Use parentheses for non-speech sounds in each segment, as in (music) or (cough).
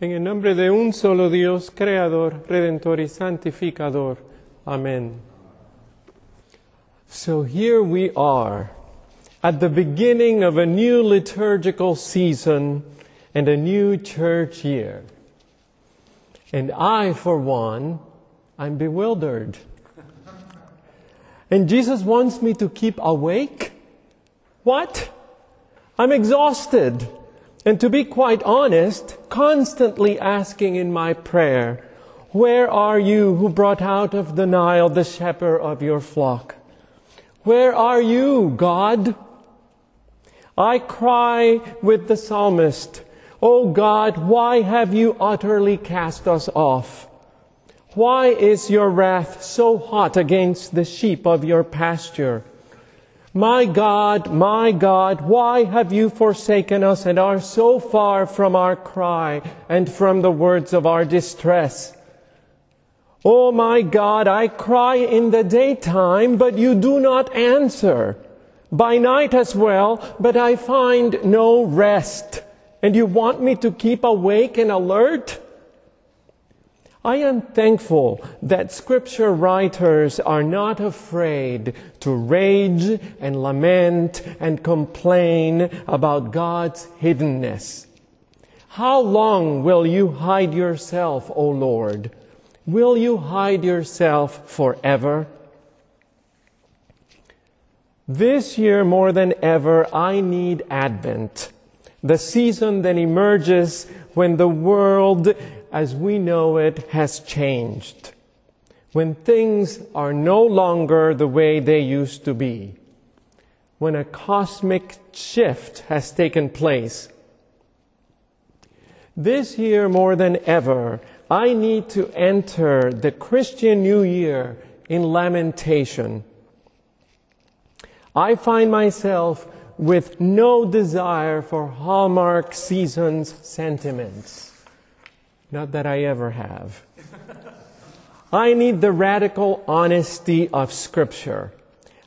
En el nombre de un solo Dios, Creador, Redentor y Santificador. Amén. So here we are, at the beginning of a new liturgical season and a new church year. And I, for one, I'm bewildered. And Jesus wants me to keep awake? What? I'm exhausted. And to be quite honest, constantly asking in my prayer, Where are you who brought out of the Nile the shepherd of your flock? Where are you, God? I cry with the psalmist, Oh God, why have you utterly cast us off? Why is your wrath so hot against the sheep of your pasture? My God, my God, why have you forsaken us and are so far from our cry and from the words of our distress? Oh my God, I cry in the daytime, but you do not answer. By night as well, but I find no rest. And you want me to keep awake and alert? I am thankful that scripture writers are not afraid to rage and lament and complain about God's hiddenness. How long will you hide yourself, O Lord? Will you hide yourself forever? This year more than ever, I need Advent, the season that emerges when the world as we know it has changed. When things are no longer the way they used to be. When a cosmic shift has taken place. This year more than ever, I need to enter the Christian New Year in lamentation. I find myself with no desire for Hallmark season's sentiments. Not that I ever have. (laughs) I need the radical honesty of Scripture.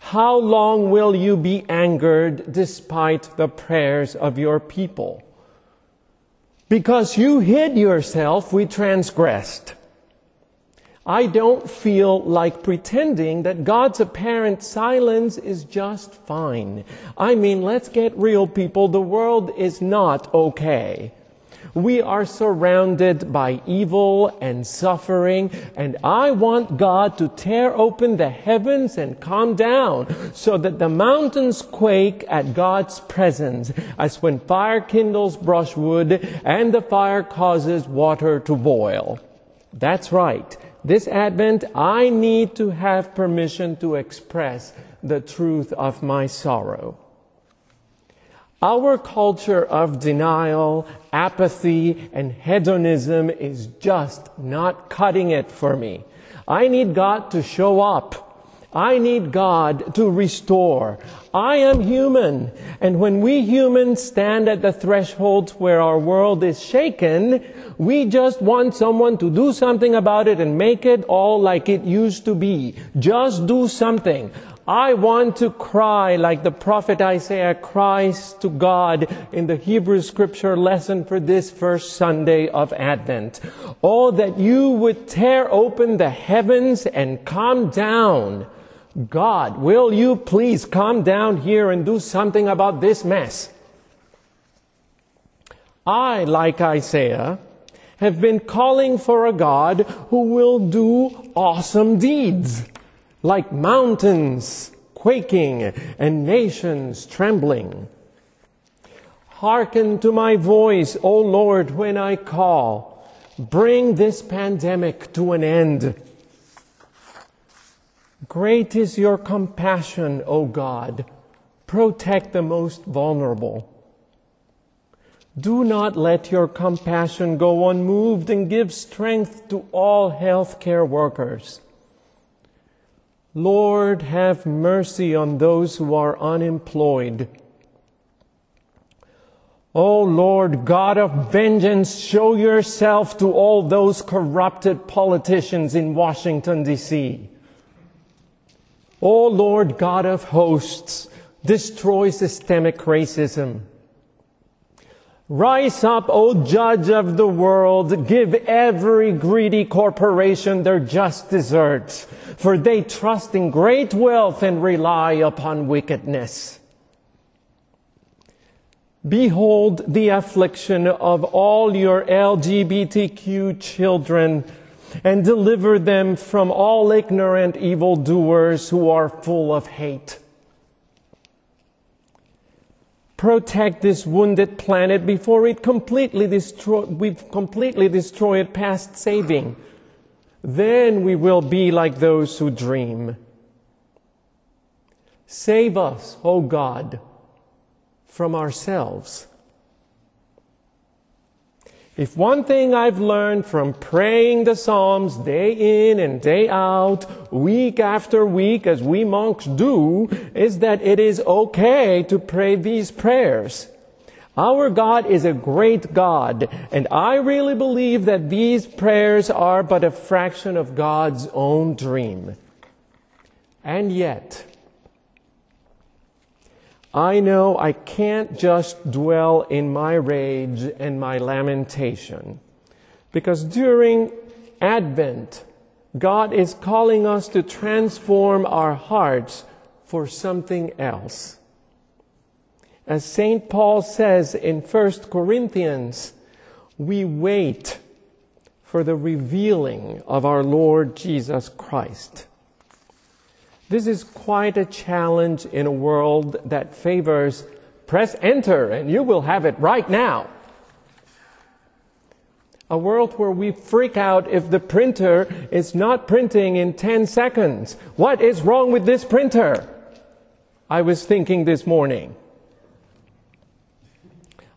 How long will you be angered despite the prayers of your people? Because you hid yourself, we transgressed. I don't feel like pretending that God's apparent silence is just fine. I mean, let's get real, people. The world is not okay. We are surrounded by evil and suffering, and I want God to tear open the heavens and calm down so that the mountains quake at God's presence, as when fire kindles brushwood and the fire causes water to boil. That's right. This Advent, I need to have permission to express the truth of my sorrow. Our culture of denial, apathy, and hedonism is just not cutting it for me. I need God to show up. I need God to restore. I am human. And when we humans stand at the thresholds where our world is shaken, we just want someone to do something about it and make it all like it used to be. Just do something. I want to cry like the prophet Isaiah cries to God in the Hebrew scripture lesson for this first Sunday of Advent. Oh, that you would tear open the heavens and come down. God, will you please come down here and do something about this mess? I, like Isaiah, have been calling for a God who will do awesome deeds, like mountains quaking and nations trembling. Hearken to my voice, O Lord, when I call. Bring this pandemic to an end. Great is your compassion, O God. Protect the most vulnerable. Do not let your compassion go unmoved and give strength to all healthcare workers. Lord, have mercy on those who are unemployed. O Lord, God of vengeance, show yourself to all those corrupted politicians in Washington, D.C. O Lord, God of hosts, destroy systemic racism. Rise up, O judge of the world, give every greedy corporation their just deserts, for they trust in great wealth and rely upon wickedness. Behold the affliction of all your LGBTQ children and deliver them from all ignorant evildoers who are full of hate. Protect this wounded planet before it completely destroy, we completely destroy it past saving. Then we will be like those who dream. Save us, O God, from ourselves if one thing I've learned from praying the Psalms day in and day out, week after week, as we monks do, is that it is okay to pray these prayers. Our God is a great God, and I really believe that these prayers are but a fraction of God's own dream. And yet, I know I can't just dwell in my rage and my lamentation. Because during Advent, God is calling us to transform our hearts for something else. As St. Paul says in 1 Corinthians, we wait for the revealing of our Lord Jesus Christ. This is quite a challenge in a world that favors press enter and you will have it right now. A world where we freak out if the printer is not printing in 10 seconds. What is wrong with this printer? I was thinking this morning.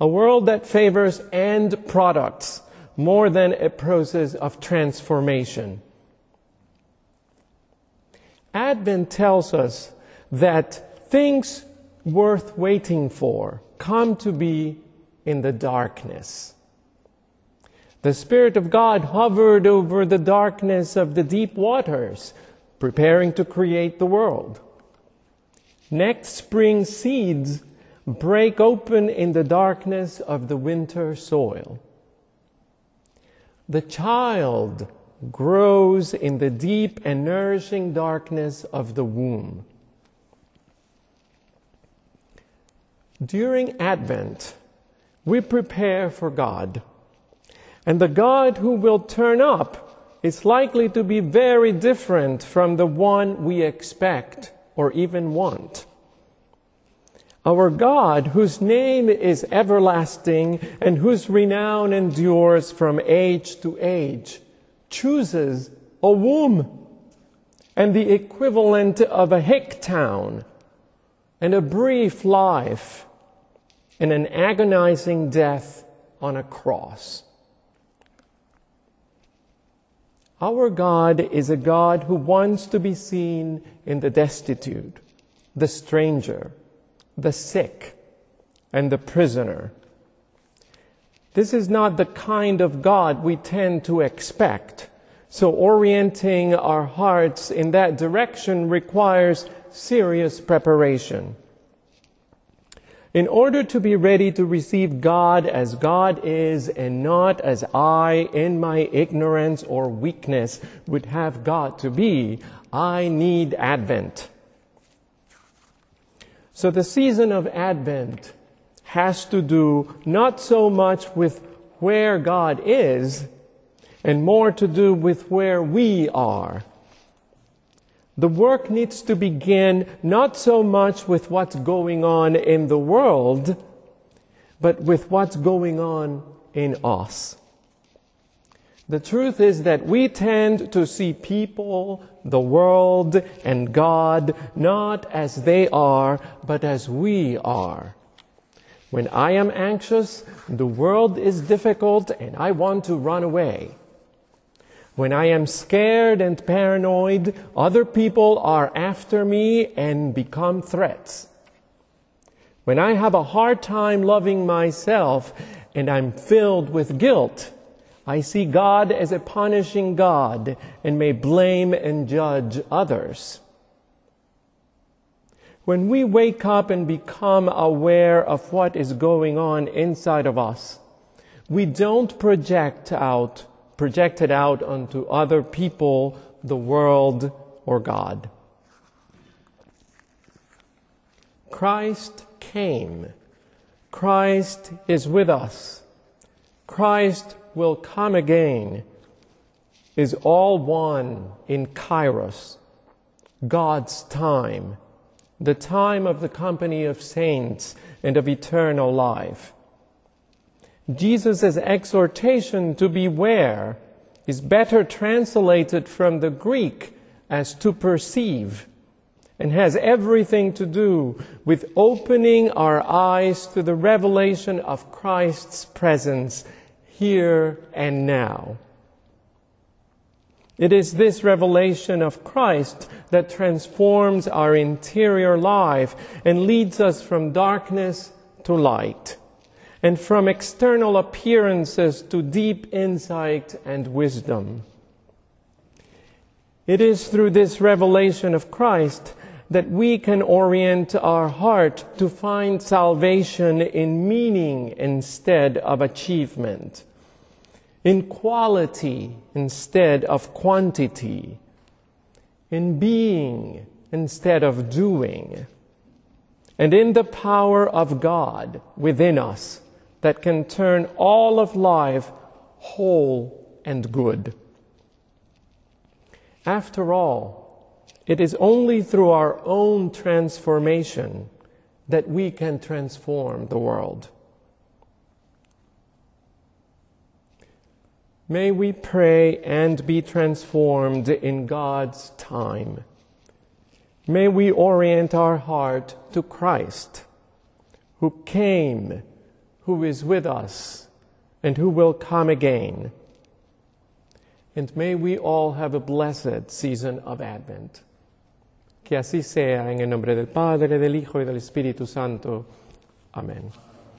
A world that favors end products more than a process of transformation. Advent tells us that things worth waiting for come to be in the darkness. The Spirit of God hovered over the darkness of the deep waters, preparing to create the world. Next spring seeds break open in the darkness of the winter soil. The child grows in the deep and nourishing darkness of the womb. During Advent, we prepare for God. And the God who will turn up is likely to be very different from the one we expect or even want. Our God, whose name is everlasting and whose renown endures from age to age, chooses a womb and the equivalent of a hick town and a brief life and an agonizing death on a cross. Our God is a God who wants to be seen in the destitute, the stranger, the sick, and the prisoner. This is not the kind of God we tend to expect. So orienting our hearts in that direction requires serious preparation. In order to be ready to receive God as God is and not as I, in my ignorance or weakness, would have God to be, I need Advent. So the season of Advent has to do not so much with where God is and more to do with where we are. The work needs to begin not so much with what's going on in the world, but with what's going on in us. The truth is that we tend to see people, the world, and God not as they are, but as we are. When I am anxious, the world is difficult and I want to run away. When I am scared and paranoid, other people are after me and become threats. When I have a hard time loving myself and I'm filled with guilt, I see God as a punishing God and may blame and judge others. When we wake up and become aware of what is going on inside of us, we don't project out, project it out onto other people, the world, or God. Christ came. Christ is with us. Christ will come again is all one in Kairos, God's time, the time of the company of saints and of eternal life. Jesus' exhortation to beware is better translated from the Greek as to perceive and has everything to do with opening our eyes to the revelation of Christ's presence here and now. It is this revelation of Christ that transforms our interior life and leads us from darkness to light, and from external appearances to deep insight and wisdom. It is through this revelation of Christ that we can orient our heart to find salvation in meaning instead of achievement in quality instead of quantity, in being instead of doing, and in the power of God within us that can turn all of life whole and good. After all, it is only through our own transformation that we can transform the world. May we pray and be transformed in God's time. May we orient our heart to Christ, who came, who is with us, and who will come again. And may we all have a blessed season of Advent. Que así sea en el nombre del Padre, del Hijo y del Espíritu Santo. Amén.